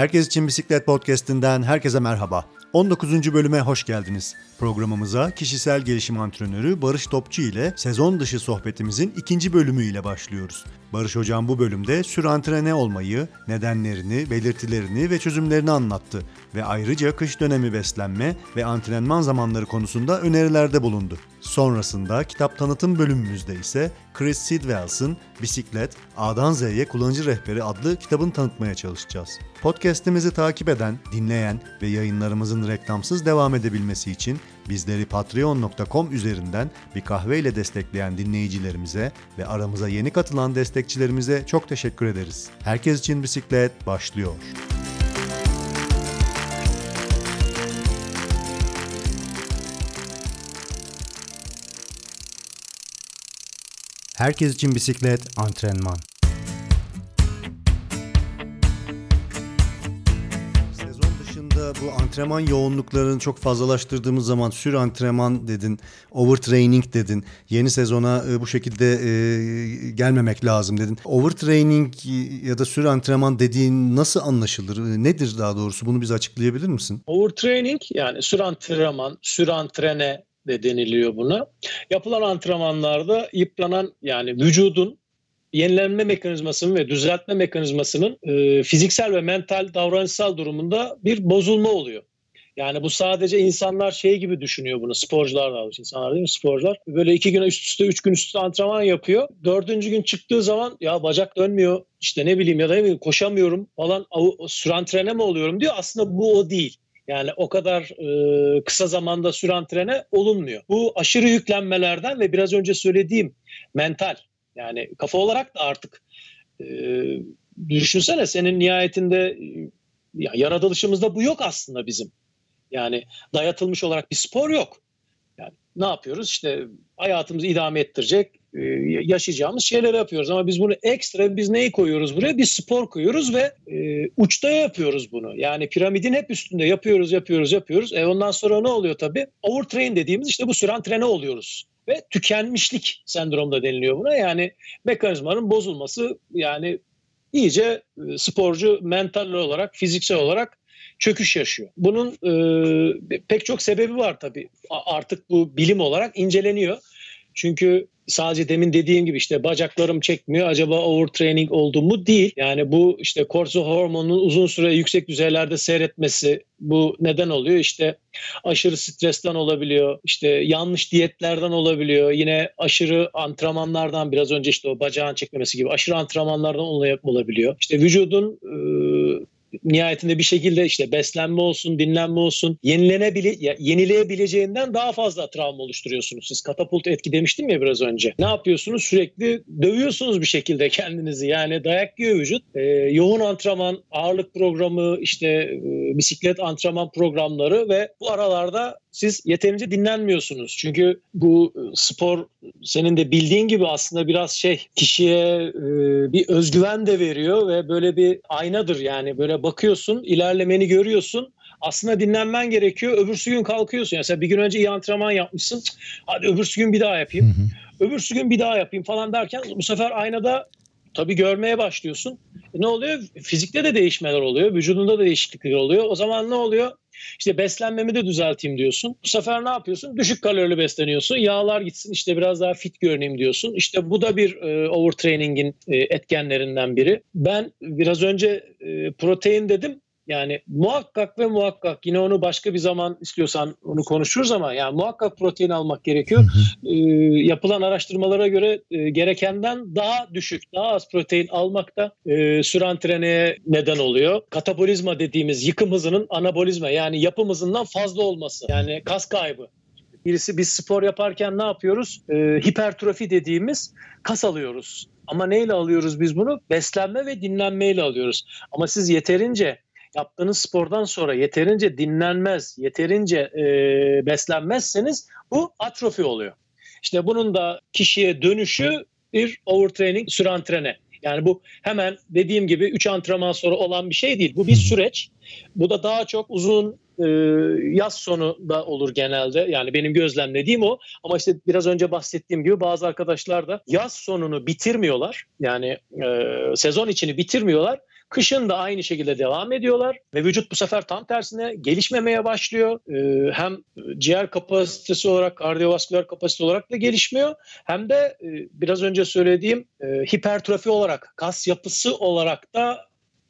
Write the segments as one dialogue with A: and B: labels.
A: Herkes için Bisiklet Podcast'inden herkese merhaba. 19. bölüme hoş geldiniz. Programımıza kişisel gelişim antrenörü Barış Topçu ile sezon dışı sohbetimizin ikinci bölümüyle başlıyoruz. Barış Hocam bu bölümde sürantrene olmayı, nedenlerini, belirtilerini ve çözümlerini anlattı ve ayrıca kış dönemi beslenme ve antrenman zamanları konusunda önerilerde bulundu. Sonrasında kitap tanıtım bölümümüzde ise Chris Sidwells'ın Bisiklet, A'dan Z'ye Kullanıcı Rehberi adlı kitabını tanıtmaya çalışacağız. Podcast'imizi takip eden, dinleyen ve yayınlarımızın reklamsız devam edebilmesi için bizleri patreon.com üzerinden bir kahve ile destekleyen dinleyicilerimize ve aramıza yeni katılan destekçilerimize çok teşekkür ederiz. Herkes için bisiklet başlıyor. Herkes için bisiklet antrenman. Sezon dışında bu antrenman yoğunluklarını çok fazlalaştırdığımız zaman sür antrenman dedin, overtraining dedin. Yeni sezona e, bu şekilde e, gelmemek lazım dedin. Overtraining ya da sür antrenman dediğin nasıl anlaşılır? E, Nedir daha doğrusu? Bunu bize açıklayabilir misin?
B: Overtraining yani sür antrenman, sür antrene de deniliyor buna. Yapılan antrenmanlarda yıpranan yani vücudun yenilenme mekanizmasının ve düzeltme mekanizmasının e, fiziksel ve mental davranışsal durumunda bir bozulma oluyor. Yani bu sadece insanlar şey gibi düşünüyor bunu. Sporcular da insanlar değil mi? Sporcular. Böyle iki gün üst üste, üç gün üst üste antrenman yapıyor. Dördüncü gün çıktığı zaman ya bacak dönmüyor. işte ne bileyim ya da ne bileyim koşamıyorum falan. Sürantrene mi oluyorum diyor. Aslında bu o değil. Yani o kadar e, kısa zamanda süren trene olunmuyor. Bu aşırı yüklenmelerden ve biraz önce söylediğim mental yani kafa olarak da artık e, düşünsene senin nihayetinde ya yaratılışımızda bu yok aslında bizim. Yani dayatılmış olarak bir spor yok. Yani ne yapıyoruz? İşte hayatımızı idame ettirecek e, yaşayacağımız şeyler yapıyoruz. Ama biz bunu ekstra biz neyi koyuyoruz buraya? Bir spor koyuyoruz ve e, uçta yapıyoruz bunu. Yani piramidin hep üstünde yapıyoruz, yapıyoruz, yapıyoruz. E ondan sonra ne oluyor tabii? Overtrain dediğimiz işte bu süren trene oluyoruz. Ve tükenmişlik sendromu da deniliyor buna. Yani mekanizmanın bozulması yani iyice e, sporcu mental olarak, fiziksel olarak çöküş yaşıyor. Bunun e, pek çok sebebi var tabii. Artık bu bilim olarak inceleniyor. Çünkü sadece demin dediğim gibi işte bacaklarım çekmiyor acaba overtraining oldu mu değil. Yani bu işte kortizol hormonunun uzun süre yüksek düzeylerde seyretmesi bu neden oluyor? İşte aşırı stresten olabiliyor. işte yanlış diyetlerden olabiliyor. Yine aşırı antrenmanlardan biraz önce işte o bacağın çekmemesi gibi aşırı antrenmanlardan olabiliyor. İşte vücudun nihayetinde bir şekilde işte beslenme olsun, dinlenme olsun yenilenebile yenileyebileceğinden daha fazla travma oluşturuyorsunuz. Siz katapult etki demiştim ya biraz önce. Ne yapıyorsunuz? Sürekli dövüyorsunuz bir şekilde kendinizi. Yani dayak yiyor vücut. Ee, yoğun antrenman, ağırlık programı, işte e, bisiklet antrenman programları ve bu aralarda siz yeterince dinlenmiyorsunuz. Çünkü bu e, spor senin de bildiğin gibi aslında biraz şey kişiye e, bir özgüven de veriyor ve böyle bir aynadır yani böyle bakıyorsun ilerlemeni görüyorsun aslında dinlenmen gerekiyor. Öbürsü gün kalkıyorsun. Yani sen bir gün önce iyi antrenman yapmışsın. Hadi öbürsü gün bir daha yapayım. Hı hı. Öbürsü gün bir daha yapayım falan derken bu sefer aynada tabii görmeye başlıyorsun. E ne oluyor? Fizikte de değişmeler oluyor. Vücudunda da değişiklikler oluyor. O zaman ne oluyor? İşte beslenmemi de düzelteyim diyorsun. Bu sefer ne yapıyorsun? Düşük kalorili besleniyorsun. Yağlar gitsin işte biraz daha fit görüneyim diyorsun. İşte bu da bir e, overtraining'in e, etkenlerinden biri. Ben biraz önce e, protein dedim. Yani muhakkak ve muhakkak yine onu başka bir zaman istiyorsan onu konuşuruz ama yani muhakkak protein almak gerekiyor. Ee, yapılan araştırmalara göre e, gerekenden daha düşük, daha az protein almak da e, sürantreneye neden oluyor. Katabolizma dediğimiz yıkım hızının anabolizma yani yapım hızından fazla olması. Yani kas kaybı. Birisi biz spor yaparken ne yapıyoruz? E, hipertrofi dediğimiz kas alıyoruz. Ama neyle alıyoruz biz bunu? Beslenme ve dinlenmeyle alıyoruz. Ama siz yeterince yaptığınız spordan sonra yeterince dinlenmez, yeterince e, beslenmezseniz bu atrofi oluyor. İşte bunun da kişiye dönüşü bir overtraining, sürantrene. Yani bu hemen dediğim gibi 3 antrenman sonra olan bir şey değil. Bu bir süreç. Bu da daha çok uzun e, yaz sonu da olur genelde. Yani benim gözlemlediğim o. Ama işte biraz önce bahsettiğim gibi bazı arkadaşlar da yaz sonunu bitirmiyorlar. Yani e, sezon içini bitirmiyorlar Kışın da aynı şekilde devam ediyorlar ve vücut bu sefer tam tersine gelişmemeye başlıyor. Ee, hem ciğer kapasitesi olarak, kardiyovasküler kapasite olarak da gelişmiyor. Hem de e, biraz önce söylediğim e, hipertrofi olarak, kas yapısı olarak da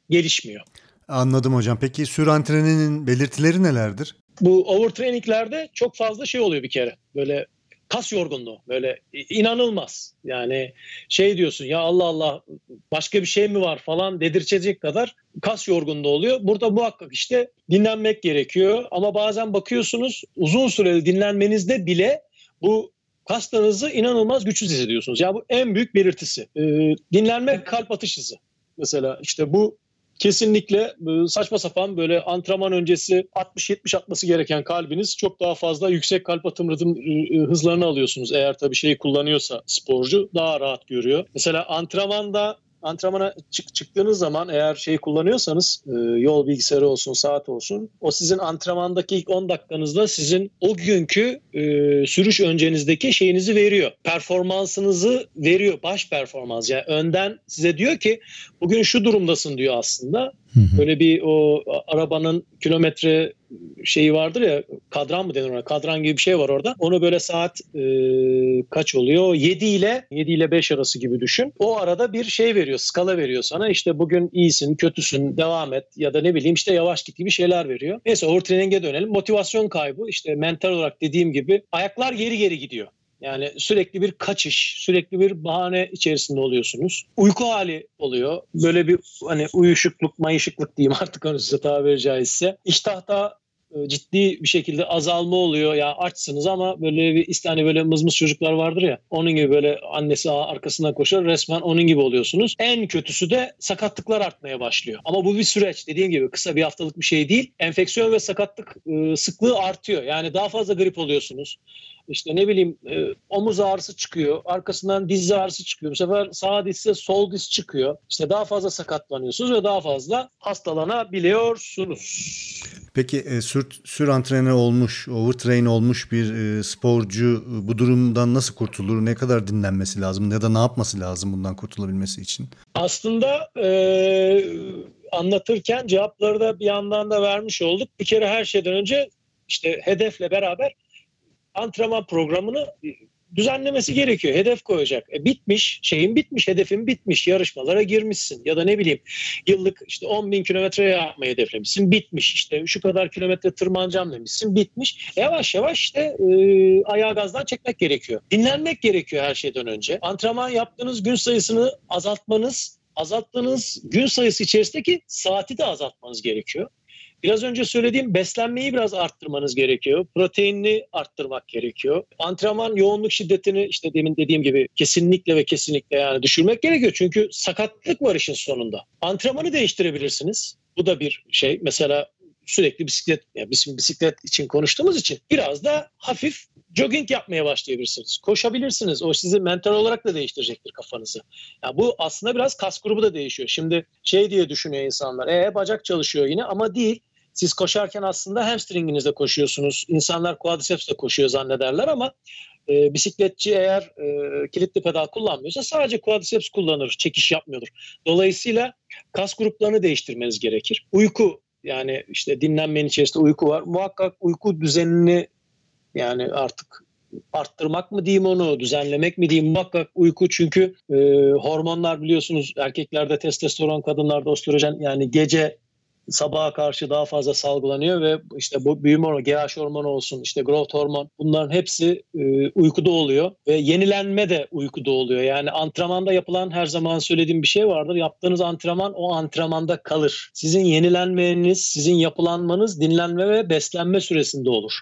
B: gelişmiyor.
A: Anladım hocam. Peki sür antreninin belirtileri nelerdir?
B: Bu overtraininglerde çok fazla şey oluyor bir kere. Böyle kas yorgunluğu böyle inanılmaz. Yani şey diyorsun ya Allah Allah başka bir şey mi var falan dedirtecek kadar kas yorgunluğu oluyor. Burada muhakkak işte dinlenmek gerekiyor ama bazen bakıyorsunuz uzun süreli dinlenmenizde bile bu kaslarınızı inanılmaz güçsüz hissediyorsunuz. Ya bu en büyük belirtisi. Ee, dinlenme kalp atış hızı. Mesela işte bu kesinlikle e, saçma sapan böyle antrenman öncesi 60-70 atması gereken kalbiniz çok daha fazla yüksek kalp atım ritim e, hızlarını alıyorsunuz. Eğer tabii şeyi kullanıyorsa sporcu daha rahat görüyor. Mesela antrenmanda antrenmana çık, çıktığınız zaman eğer şey kullanıyorsanız e, yol bilgisayarı olsun saat olsun o sizin antrenmandaki ilk 10 dakikanızda sizin o günkü e, sürüş öncenizdeki şeyinizi veriyor. Performansınızı veriyor. Baş performans yani önden size diyor ki bugün şu durumdasın diyor aslında. Böyle bir o arabanın kilometre şeyi vardır ya kadran mı denir ona kadran gibi bir şey var orada. Onu böyle saat e, kaç oluyor? 7 ile 7 ile 5 arası gibi düşün. O arada bir şey veriyor skala veriyor sana işte bugün iyisin kötüsün devam et ya da ne bileyim işte yavaş git gibi şeyler veriyor. Neyse overtraining'e dönelim. Motivasyon kaybı işte mental olarak dediğim gibi ayaklar geri geri gidiyor. Yani sürekli bir kaçış, sürekli bir bahane içerisinde oluyorsunuz. Uyku hali oluyor. Böyle bir hani uyuşukluk, mayışıklık diyeyim artık onu size tabiri caizse. İştahta e, ciddi bir şekilde azalma oluyor. Ya açsınız ama böyle bir hani böyle mızmız çocuklar vardır ya. Onun gibi böyle annesi arkasından koşar resmen onun gibi oluyorsunuz. En kötüsü de sakatlıklar artmaya başlıyor. Ama bu bir süreç. Dediğim gibi kısa bir haftalık bir şey değil. Enfeksiyon ve sakatlık e, sıklığı artıyor. Yani daha fazla grip oluyorsunuz işte ne bileyim e, omuz ağrısı çıkıyor. Arkasından diz ağrısı çıkıyor. Bu sefer sağ dizse sol diz çıkıyor. İşte daha fazla sakatlanıyorsunuz ve daha fazla hastalanabiliyorsunuz.
A: Peki e, sür, sür antrenör olmuş, overtrain olmuş bir e, sporcu e, bu durumdan nasıl kurtulur? Ne kadar dinlenmesi lazım ya da ne yapması lazım bundan kurtulabilmesi için?
B: Aslında e, anlatırken cevapları da bir yandan da vermiş olduk. Bir kere her şeyden önce işte hedefle beraber antrenman programını düzenlemesi gerekiyor. Hedef koyacak. E, bitmiş, şeyin bitmiş, hedefin bitmiş. Yarışmalara girmişsin ya da ne bileyim yıllık işte 10 bin kilometre yapmayı hedeflemişsin. Bitmiş işte şu kadar kilometre tırmanacağım demişsin. Bitmiş. Yavaş yavaş işte e, ayağı gazdan çekmek gerekiyor. Dinlenmek gerekiyor her şeyden önce. Antrenman yaptığınız gün sayısını azaltmanız azalttığınız gün sayısı içerisindeki saati de azaltmanız gerekiyor. Biraz önce söylediğim beslenmeyi biraz arttırmanız gerekiyor. Proteinini arttırmak gerekiyor. Antrenman yoğunluk şiddetini işte demin dediğim gibi kesinlikle ve kesinlikle yani düşürmek gerekiyor. Çünkü sakatlık var işin sonunda. Antrenmanı değiştirebilirsiniz. Bu da bir şey. Mesela sürekli bisiklet, yani bizim bisiklet için konuştuğumuz için biraz da hafif jogging yapmaya başlayabilirsiniz. Koşabilirsiniz. O sizi mental olarak da değiştirecektir kafanızı. Yani bu aslında biraz kas grubu da değişiyor. Şimdi şey diye düşünüyor insanlar. E bacak çalışıyor yine ama değil. Siz koşarken aslında hamstringinizde koşuyorsunuz. İnsanlar quadriceps'te koşuyor zannederler ama e, bisikletçi eğer e, kilitli pedal kullanmıyorsa sadece quadriceps kullanır, çekiş yapmıyordur. Dolayısıyla kas gruplarını değiştirmeniz gerekir. Uyku yani işte dinlenmenin içerisinde uyku var. Muhakkak uyku düzenini yani artık arttırmak mı diyeyim onu, düzenlemek mi diyeyim muhakkak uyku çünkü e, hormonlar biliyorsunuz erkeklerde testosteron, kadınlarda östrojen yani gece sabaha karşı daha fazla salgılanıyor ve işte bu büyüme hormonu, GH hormonu olsun, işte growth hormon bunların hepsi e, uykuda oluyor ve yenilenme de uykuda oluyor. Yani antrenmanda yapılan her zaman söylediğim bir şey vardır. Yaptığınız antrenman o antrenmanda kalır. Sizin yenilenmeniz, sizin yapılanmanız dinlenme ve beslenme süresinde olur.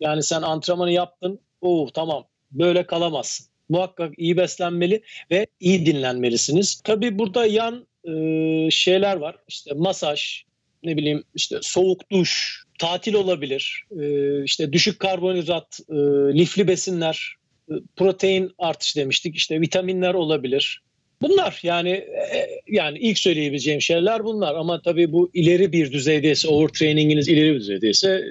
B: Yani sen antrenmanı yaptın, oh tamam böyle kalamazsın. Muhakkak iyi beslenmeli ve iyi dinlenmelisiniz. Tabii burada yan e, şeyler var. İşte masaj, ne bileyim işte soğuk duş, tatil olabilir, e, işte düşük karbonhidrat, e, lifli besinler, e, protein artışı demiştik, işte vitaminler olabilir. Bunlar yani e, yani ilk söyleyebileceğim şeyler bunlar ama tabii bu ileri bir düzeydeyse, overtraininginiz ileri bir düzeydeyse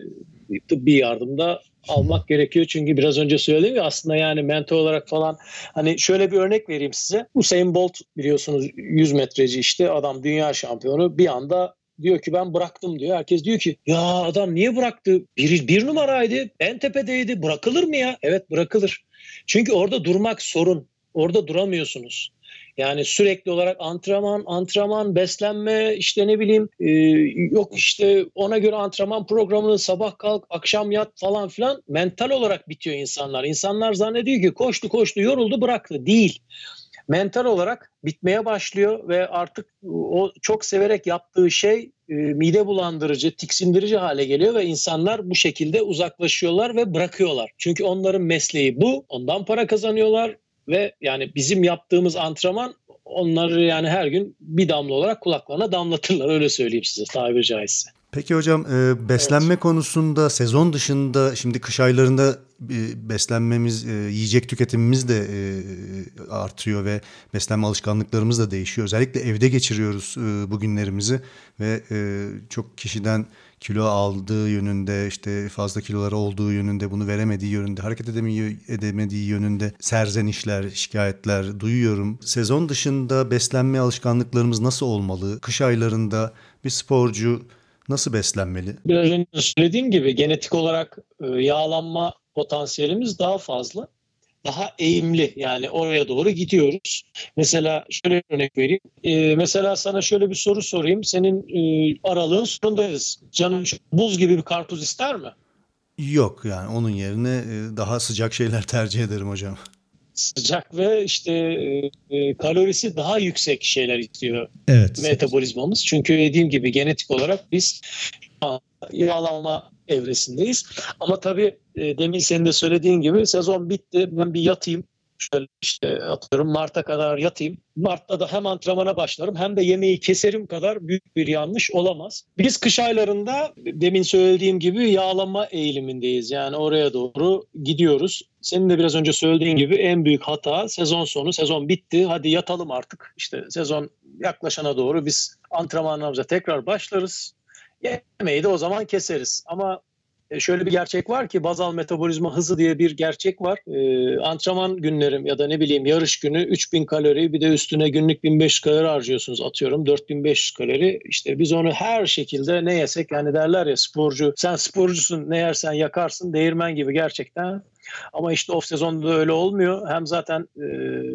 B: tıbbi yardım da almak gerekiyor. Çünkü biraz önce söyledim ya aslında yani mentor olarak falan hani şöyle bir örnek vereyim size. Usain Bolt biliyorsunuz 100 metreci işte adam dünya şampiyonu bir anda diyor ki ben bıraktım diyor. Herkes diyor ki ya adam niye bıraktı? Bir, bir numaraydı en tepedeydi bırakılır mı ya? Evet bırakılır. Çünkü orada durmak sorun. Orada duramıyorsunuz. Yani sürekli olarak antrenman, antrenman, beslenme, işte ne bileyim e, yok işte ona göre antrenman programını sabah kalk, akşam yat falan filan mental olarak bitiyor insanlar. İnsanlar zannediyor ki koştu koştu yoruldu bıraktı. Değil. Mental olarak bitmeye başlıyor ve artık o çok severek yaptığı şey e, mide bulandırıcı, tiksindirici hale geliyor ve insanlar bu şekilde uzaklaşıyorlar ve bırakıyorlar. Çünkü onların mesleği bu. Ondan para kazanıyorlar ve yani bizim yaptığımız antrenman onları yani her gün bir damla olarak kulaklarına damlatırlar öyle söyleyeyim size tabiri caizse.
A: Peki hocam e, beslenme evet. konusunda sezon dışında şimdi kış aylarında e, beslenmemiz, e, yiyecek tüketimimiz de artıyor ve beslenme alışkanlıklarımız da değişiyor. Özellikle evde geçiriyoruz bugünlerimizi ve çok kişiden kilo aldığı yönünde işte fazla kiloları olduğu yönünde bunu veremediği yönünde hareket edemediği, edemediği yönünde serzenişler, şikayetler duyuyorum. Sezon dışında beslenme alışkanlıklarımız nasıl olmalı? Kış aylarında bir sporcu nasıl beslenmeli?
B: Biraz önce söylediğim gibi genetik olarak e, yağlanma potansiyelimiz daha fazla. Daha eğimli yani oraya doğru gidiyoruz. Mesela şöyle bir örnek vereyim. Ee, mesela sana şöyle bir soru sorayım. Senin e, aralığın sonundayız. Canın buz gibi bir karpuz ister mi?
A: Yok yani onun yerine e, daha sıcak şeyler tercih ederim hocam
B: sıcak ve işte e, kalorisi daha yüksek şeyler istiyor
A: evet.
B: metabolizmamız. Çünkü dediğim gibi genetik olarak biz yağlanma evresindeyiz. Ama tabii e, demin senin de söylediğin gibi sezon bitti. Ben bir yatayım şöyle işte atıyorum Mart'a kadar yatayım. Mart'ta da hem antrenmana başlarım hem de yemeği keserim kadar büyük bir yanlış olamaz. Biz kış aylarında demin söylediğim gibi yağlama eğilimindeyiz. Yani oraya doğru gidiyoruz. Senin de biraz önce söylediğin gibi en büyük hata sezon sonu. Sezon bitti. Hadi yatalım artık. İşte sezon yaklaşana doğru biz antrenmanlarımıza tekrar başlarız. Yemeği de o zaman keseriz. Ama şöyle bir gerçek var ki bazal metabolizma hızı diye bir gerçek var. E, antrenman günlerim ya da ne bileyim yarış günü 3000 kalori bir de üstüne günlük 1500 kalori harcıyorsunuz atıyorum 4500 kalori. İşte biz onu her şekilde ne yesek yani derler ya sporcu sen sporcusun ne yersen yakarsın değirmen gibi gerçekten ama işte off sezonda öyle olmuyor. Hem zaten e,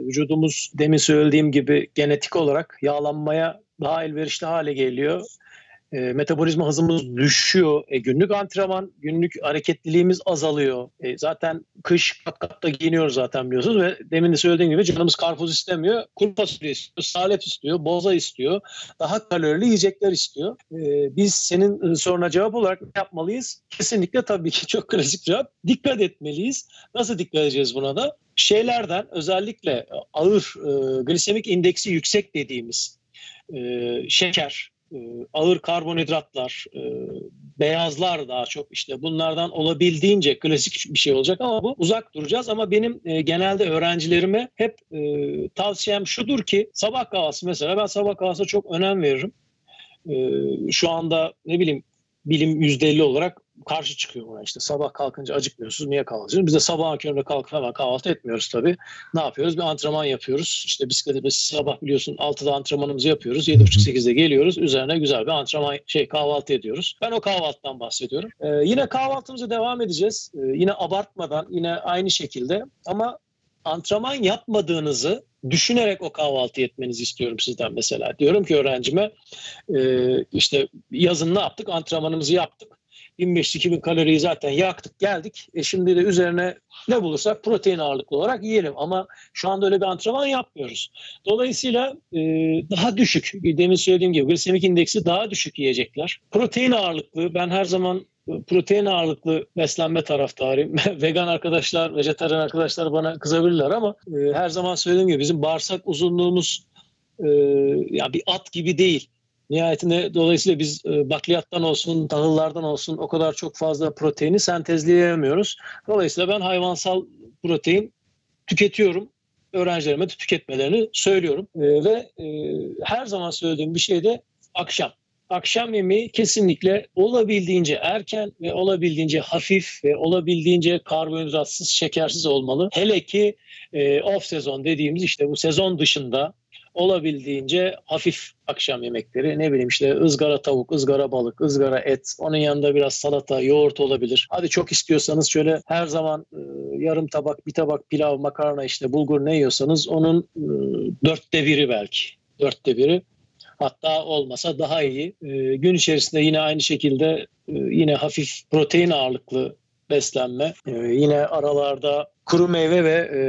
B: vücudumuz demin söylediğim gibi genetik olarak yağlanmaya daha elverişli hale geliyor e, metabolizma hızımız düşüyor. E, günlük antrenman, günlük hareketliliğimiz azalıyor. E, zaten kış kat katta giyiniyoruz zaten biliyorsunuz ve demin de söylediğim gibi canımız karpuz istemiyor. Kuru fasulye istiyor, salep istiyor, boza istiyor. Daha kalorili yiyecekler istiyor. E, biz senin soruna cevap olarak ne yapmalıyız? Kesinlikle tabii ki çok klasik cevap. Dikkat etmeliyiz. Nasıl dikkat edeceğiz buna da? Şeylerden özellikle ağır e, glisemik indeksi yüksek dediğimiz e, şeker, e, ağır karbonhidratlar, e, beyazlar daha çok işte bunlardan olabildiğince klasik bir şey olacak ama bu uzak duracağız ama benim e, genelde öğrencilerime hep tavsiyem şudur ki sabah kahvaltısı mesela ben sabah kahvaltısına çok önem veririm. Şu anda ne bileyim bilim %50 olarak karşı çıkıyor buna işte. Sabah kalkınca acıkmıyorsunuz niye kahvaltı Biz de sabah köründe kalkıp hemen kahvaltı etmiyoruz tabii. Ne yapıyoruz? Bir antrenman yapıyoruz. İşte bisiklete biz sabah biliyorsun 6'da antrenmanımızı yapıyoruz. 7.30-8'de geliyoruz. Üzerine güzel bir antrenman şey kahvaltı ediyoruz. Ben o kahvaltıdan bahsediyorum. Ee, yine kahvaltımıza devam edeceğiz. Ee, yine abartmadan yine aynı şekilde ama antrenman yapmadığınızı düşünerek o kahvaltı etmenizi istiyorum sizden mesela. Diyorum ki öğrencime e, işte yazın ne yaptık? Antrenmanımızı yaptık 1500-2000 kaloriyi zaten yaktık geldik. E şimdi de üzerine ne bulursak protein ağırlıklı olarak yiyelim. Ama şu anda öyle bir antrenman yapmıyoruz. Dolayısıyla e, daha düşük, demin söylediğim gibi glisemik indeksi daha düşük yiyecekler. Protein ağırlıklı, ben her zaman protein ağırlıklı beslenme taraftarıyım. Vegan arkadaşlar, vejetaryen arkadaşlar bana kızabilirler ama e, her zaman söylediğim gibi bizim bağırsak uzunluğumuz e, ya bir at gibi değil. Nihayetinde dolayısıyla biz e, bakliyattan olsun, tahıllardan olsun o kadar çok fazla proteini sentezleyemiyoruz. Dolayısıyla ben hayvansal protein tüketiyorum. Öğrencilerime de tüketmelerini söylüyorum. E, ve e, her zaman söylediğim bir şey de akşam. akşam yemeği kesinlikle olabildiğince erken ve olabildiğince hafif ve olabildiğince karbonhidratsız, şekersiz olmalı. Hele ki e, off sezon dediğimiz işte bu sezon dışında olabildiğince hafif akşam yemekleri. Ne bileyim işte ızgara tavuk, ızgara balık, ızgara et. Onun yanında biraz salata, yoğurt olabilir. Hadi çok istiyorsanız şöyle her zaman e, yarım tabak, bir tabak pilav, makarna işte bulgur ne yiyorsanız onun e, dörtte biri belki. Dörtte biri. Hatta olmasa daha iyi. E, gün içerisinde yine aynı şekilde e, yine hafif protein ağırlıklı beslenme. E, yine aralarda kuru meyve ve e,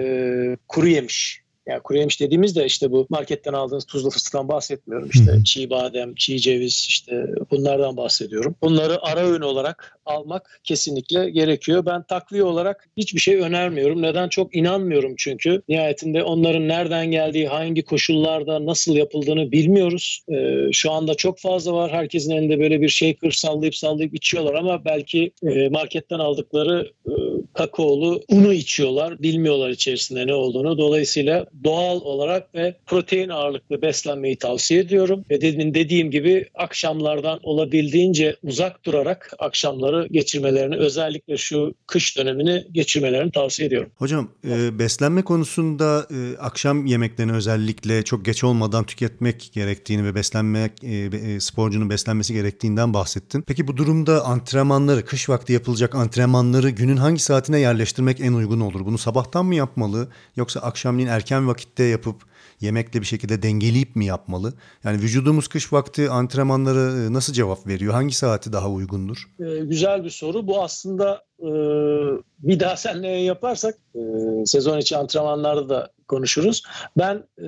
B: kuru yemiş yani kuru yemiş dediğimizde işte bu marketten aldığınız tuzlu fıstıktan bahsetmiyorum. İşte hmm. çiğ badem, çiğ ceviz işte bunlardan bahsediyorum. Bunları ara öğün olarak almak kesinlikle gerekiyor. Ben takviye olarak hiçbir şey önermiyorum. Neden? Çok inanmıyorum çünkü. Nihayetinde onların nereden geldiği, hangi koşullarda nasıl yapıldığını bilmiyoruz. Ee, şu anda çok fazla var. Herkesin elinde böyle bir şey kır sallayıp sallayıp içiyorlar ama belki e, marketten aldıkları e, kakaolu unu içiyorlar. Bilmiyorlar içerisinde ne olduğunu. Dolayısıyla doğal olarak ve protein ağırlıklı beslenmeyi tavsiye ediyorum. Ve demin dediğim gibi akşamlardan olabildiğince uzak durarak akşamları geçirmelerini özellikle şu kış dönemini geçirmelerini tavsiye ediyorum.
A: Hocam e, beslenme konusunda e, akşam yemeklerini özellikle çok geç olmadan tüketmek gerektiğini ve beslenmek e, e, sporcunun beslenmesi gerektiğinden bahsettin. Peki bu durumda antrenmanları kış vakti yapılacak antrenmanları günün hangi saatine yerleştirmek en uygun olur? Bunu sabahtan mı yapmalı yoksa akşamleyin erken vakitte yapıp yemekle bir şekilde dengeleyip mi yapmalı? Yani vücudumuz kış vakti antrenmanları e, nasıl cevap veriyor? Hangi saati daha uygundur?
B: Ee, güzel bir soru. Bu aslında e, bir daha seninle yaparsak e, sezon içi antrenmanlarda da konuşuruz. Ben e,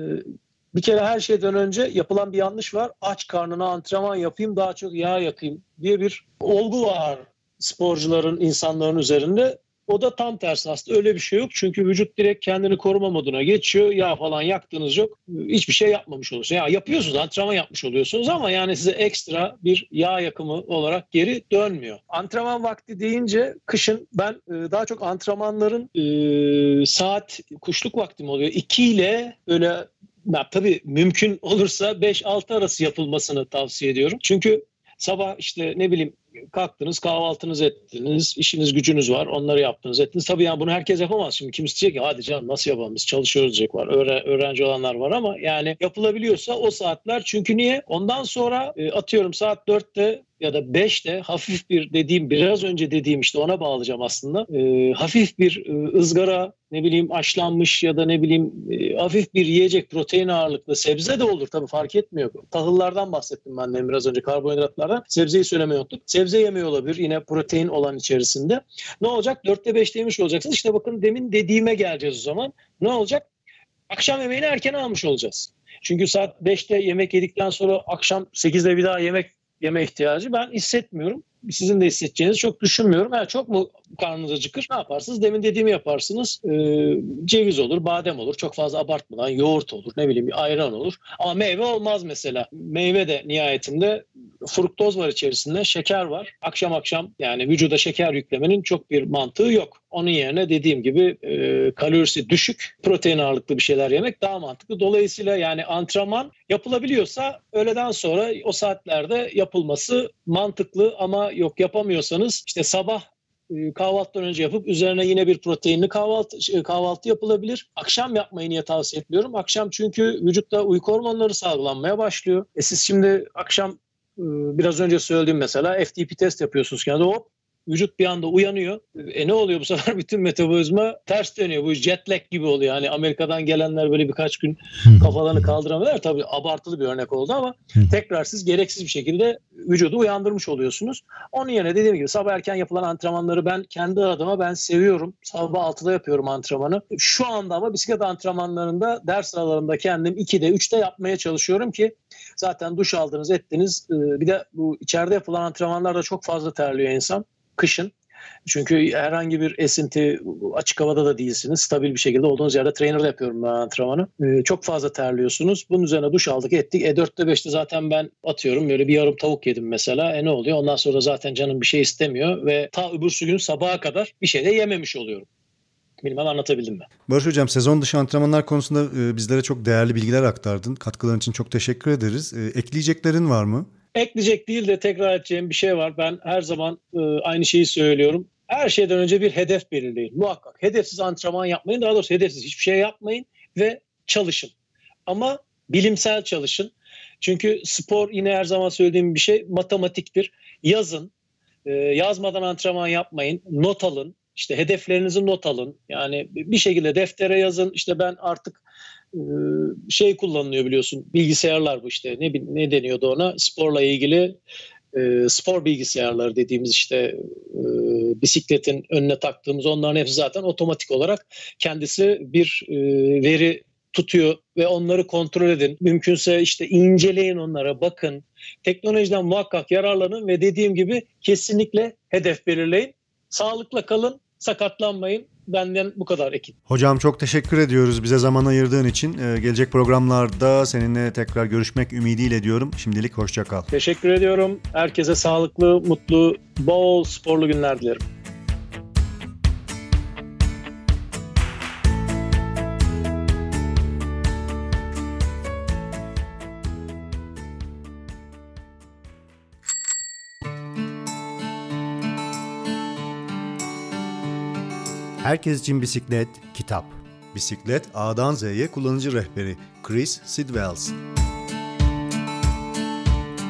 B: bir kere her şeyden önce yapılan bir yanlış var. Aç karnına antrenman yapayım daha çok yağ yakayım diye bir olgu var sporcuların, insanların üzerinde. O da tam tersi aslında öyle bir şey yok. Çünkü vücut direkt kendini koruma moduna geçiyor. Yağ falan yaktığınız yok. Hiçbir şey yapmamış oluyorsunuz. Ya yapıyorsunuz antrenman yapmış oluyorsunuz ama yani size ekstra bir yağ yakımı olarak geri dönmüyor. Antrenman vakti deyince kışın ben e, daha çok antrenmanların e, saat kuşluk vaktim oluyor. 2 ile böyle ya, tabii mümkün olursa 5-6 arası yapılmasını tavsiye ediyorum. Çünkü sabah işte ne bileyim kalktınız kahvaltınızı ettiniz işiniz gücünüz var onları yaptınız ettiniz. Tabii yani bunu herkes yapamaz. Şimdi kimisi diyecek ki hadi canım nasıl yapalım? Biz çalışıyoruz diyecek var. Öğre, öğrenci olanlar var ama yani yapılabiliyorsa o saatler. Çünkü niye? Ondan sonra e, atıyorum saat 4'te ya da 5'te hafif bir dediğim biraz önce dediğim işte ona bağlayacağım aslında. E, hafif bir e, ızgara ne bileyim aşlanmış ya da ne bileyim e, hafif bir yiyecek protein ağırlıklı sebze de olur tabii fark etmiyor. Tahıllardan bahsettim ben de biraz önce karbonhidratlardan. Sebzeyi söylemeyi unuttuk. Sebze yemeği olabilir yine protein olan içerisinde. Ne olacak? 4'te 5'te yemiş olacaksınız. İşte bakın demin dediğime geleceğiz o zaman. Ne olacak? Akşam yemeğini erken almış olacağız. Çünkü saat 5'te yemek yedikten sonra akşam 8'de bir daha yemek yeme ihtiyacı ben hissetmiyorum. Sizin de hissedeceğinizi çok düşünmüyorum. Yani çok mu karnınız acıkır? Ne yaparsınız? Demin dediğimi yaparsınız. Ee, ceviz olur, badem olur. Çok fazla abartmadan yoğurt olur. Ne bileyim ayran olur. Ama meyve olmaz mesela. Meyve de nihayetinde fruktoz var içerisinde, şeker var. Akşam akşam yani vücuda şeker yüklemenin çok bir mantığı yok. Onun yerine dediğim gibi e, kalorisi düşük, protein ağırlıklı bir şeyler yemek daha mantıklı. Dolayısıyla yani antrenman yapılabiliyorsa öğleden sonra o saatlerde yapılması mantıklı ama yok yapamıyorsanız işte sabah kahvaltıdan önce yapıp üzerine yine bir proteinli kahvaltı şey, kahvaltı yapılabilir. Akşam yapmayı niye tavsiye etmiyorum? Akşam çünkü vücutta uyku hormonları salgılanmaya başlıyor. E siz şimdi akşam e, biraz önce söylediğim mesela FTP test yapıyorsunuz kendi hop vücut bir anda uyanıyor. E ne oluyor bu sefer bütün metabolizma ters dönüyor. Bu jet lag gibi oluyor. Yani Amerika'dan gelenler böyle birkaç gün kafalarını kaldıramıyorlar. Tabii abartılı bir örnek oldu ama tekrar siz gereksiz bir şekilde vücudu uyandırmış oluyorsunuz. Onun yerine dediğim gibi sabah erken yapılan antrenmanları ben kendi adıma ben seviyorum. Sabah 6'da yapıyorum antrenmanı. Şu anda ama bisiklet antrenmanlarında ders aralarında kendim 2'de 3'te yapmaya çalışıyorum ki zaten duş aldınız ettiniz. Bir de bu içeride yapılan antrenmanlarda çok fazla terliyor insan kışın. Çünkü herhangi bir esinti açık havada da değilsiniz. Stabil bir şekilde olduğunuz yerde trainer'la yapıyorum ben antrenmanı. Ee, çok fazla terliyorsunuz. Bunun üzerine duş aldık ettik. E 4'te 5'te zaten ben atıyorum böyle bir yarım tavuk yedim mesela. E ne oluyor? Ondan sonra zaten canım bir şey istemiyor ve ta öbürsü gün sabaha kadar bir şey de yememiş oluyorum. Bilmem anlatabildim mi?
A: Barış Hocam sezon dışı antrenmanlar konusunda e, bizlere çok değerli bilgiler aktardın. Katkıların için çok teşekkür ederiz. E, ekleyeceklerin var mı?
B: Ekleyecek değil de tekrar edeceğim bir şey var. Ben her zaman e, aynı şeyi söylüyorum. Her şeyden önce bir hedef belirleyin. Muhakkak. Hedefsiz antrenman yapmayın. Daha doğrusu hedefsiz hiçbir şey yapmayın ve çalışın. Ama bilimsel çalışın. Çünkü spor yine her zaman söylediğim bir şey matematiktir. Yazın. E, yazmadan antrenman yapmayın. Not alın. İşte hedeflerinizi not alın. Yani bir şekilde deftere yazın. İşte ben artık şey kullanılıyor biliyorsun. Bilgisayarlar bu işte. Ne ne deniyordu ona? Sporla ilgili e, spor bilgisayarları dediğimiz işte e, bisikletin önüne taktığımız onların hepsi zaten otomatik olarak kendisi bir veri tutuyor ve onları kontrol edin. Mümkünse işte inceleyin onlara, bakın. Teknolojiden muhakkak yararlanın ve dediğim gibi kesinlikle hedef belirleyin. Sağlıkla kalın, sakatlanmayın. Benden bu kadar ekip.
A: Hocam çok teşekkür ediyoruz bize zaman ayırdığın için. Ee, gelecek programlarda seninle tekrar görüşmek ümidiyle diyorum. Şimdilik hoşça kal.
B: Teşekkür ediyorum. Herkese sağlıklı, mutlu, bol sporlu günler dilerim.
A: Herkes için bisiklet, kitap. Bisiklet A'dan Z'ye kullanıcı rehberi Chris Sidwells.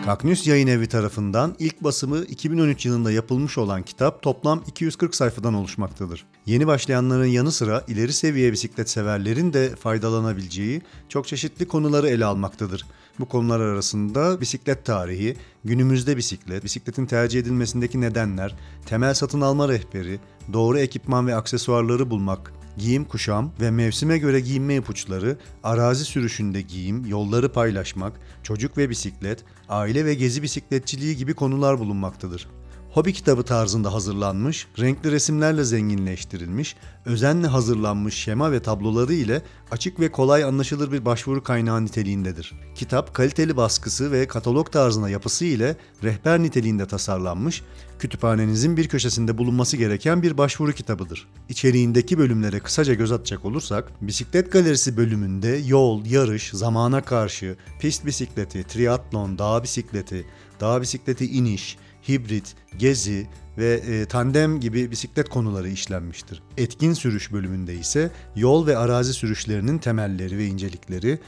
A: Kaknüs Yayın Evi tarafından ilk basımı 2013 yılında yapılmış olan kitap toplam 240 sayfadan oluşmaktadır. Yeni başlayanların yanı sıra ileri seviye bisiklet severlerin de faydalanabileceği çok çeşitli konuları ele almaktadır. Bu konular arasında bisiklet tarihi, günümüzde bisiklet, bisikletin tercih edilmesindeki nedenler, temel satın alma rehberi, doğru ekipman ve aksesuarları bulmak, giyim kuşam ve mevsime göre giyinme ipuçları, arazi sürüşünde giyim, yolları paylaşmak, çocuk ve bisiklet, aile ve gezi bisikletçiliği gibi konular bulunmaktadır hobi kitabı tarzında hazırlanmış, renkli resimlerle zenginleştirilmiş, özenle hazırlanmış şema ve tabloları ile açık ve kolay anlaşılır bir başvuru kaynağı niteliğindedir. Kitap kaliteli baskısı ve katalog tarzına yapısı ile rehber niteliğinde tasarlanmış, kütüphanenizin bir köşesinde bulunması gereken bir başvuru kitabıdır. İçeriğindeki bölümlere kısaca göz atacak olursak, bisiklet galerisi bölümünde yol, yarış, zamana karşı, pist bisikleti, triatlon, dağ bisikleti, dağ bisikleti iniş, hibrit, gezi ve e, tandem gibi bisiklet konuları işlenmiştir. Etkin sürüş bölümünde ise yol ve arazi sürüşlerinin temelleri ve incelikleri,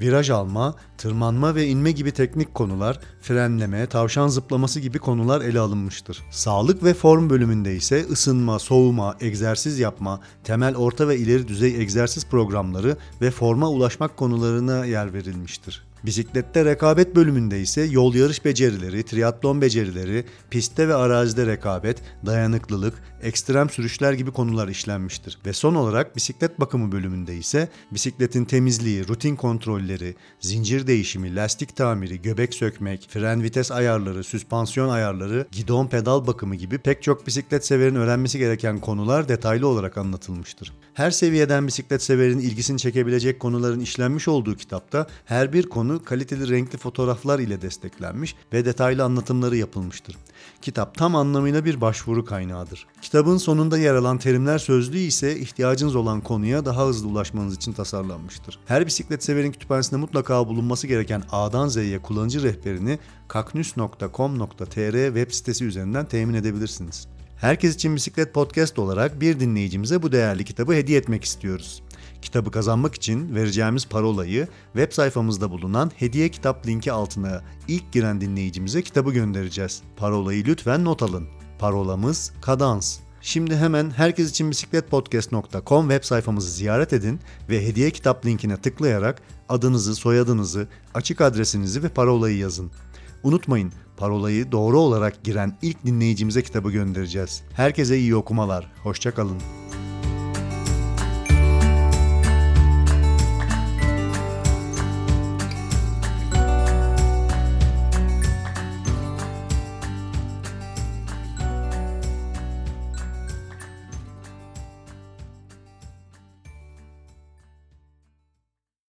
A: viraj alma, tırmanma ve inme gibi teknik konular, frenleme, tavşan zıplaması gibi konular ele alınmıştır. Sağlık ve form bölümünde ise ısınma, soğuma, egzersiz yapma, temel orta ve ileri düzey egzersiz programları ve forma ulaşmak konularına yer verilmiştir. Bisiklette rekabet bölümünde ise yol yarış becerileri, triatlon becerileri, pistte ve arazide rekabet, dayanıklılık, ekstrem sürüşler gibi konular işlenmiştir. Ve son olarak bisiklet bakımı bölümünde ise bisikletin temizliği, rutin kontrolleri, zincir değişimi, lastik tamiri, göbek sökmek, fren vites ayarları, süspansiyon ayarları, gidon pedal bakımı gibi pek çok bisiklet severin öğrenmesi gereken konular detaylı olarak anlatılmıştır. Her seviyeden bisiklet severin ilgisini çekebilecek konuların işlenmiş olduğu kitapta her bir konu kaliteli renkli fotoğraflar ile desteklenmiş ve detaylı anlatımları yapılmıştır. Kitap tam anlamıyla bir başvuru kaynağıdır. Kitabın sonunda yer alan terimler sözlüğü ise ihtiyacınız olan konuya daha hızlı ulaşmanız için tasarlanmıştır. Her bisiklet severin kütüphanesinde mutlaka bulunması gereken A'dan Z'ye kullanıcı rehberini kaknus.com.tr web sitesi üzerinden temin edebilirsiniz. Herkes için Bisiklet Podcast olarak bir dinleyicimize bu değerli kitabı hediye etmek istiyoruz. Kitabı kazanmak için vereceğimiz parolayı web sayfamızda bulunan hediye kitap linki altına ilk giren dinleyicimize kitabı göndereceğiz. Parolayı lütfen not alın. Parolamız Kadans. Şimdi hemen herkes için bisikletpodcast.com web sayfamızı ziyaret edin ve hediye kitap linkine tıklayarak adınızı, soyadınızı, açık adresinizi ve parolayı yazın. Unutmayın parolayı doğru olarak giren ilk dinleyicimize kitabı göndereceğiz. Herkese iyi okumalar. Hoşçakalın.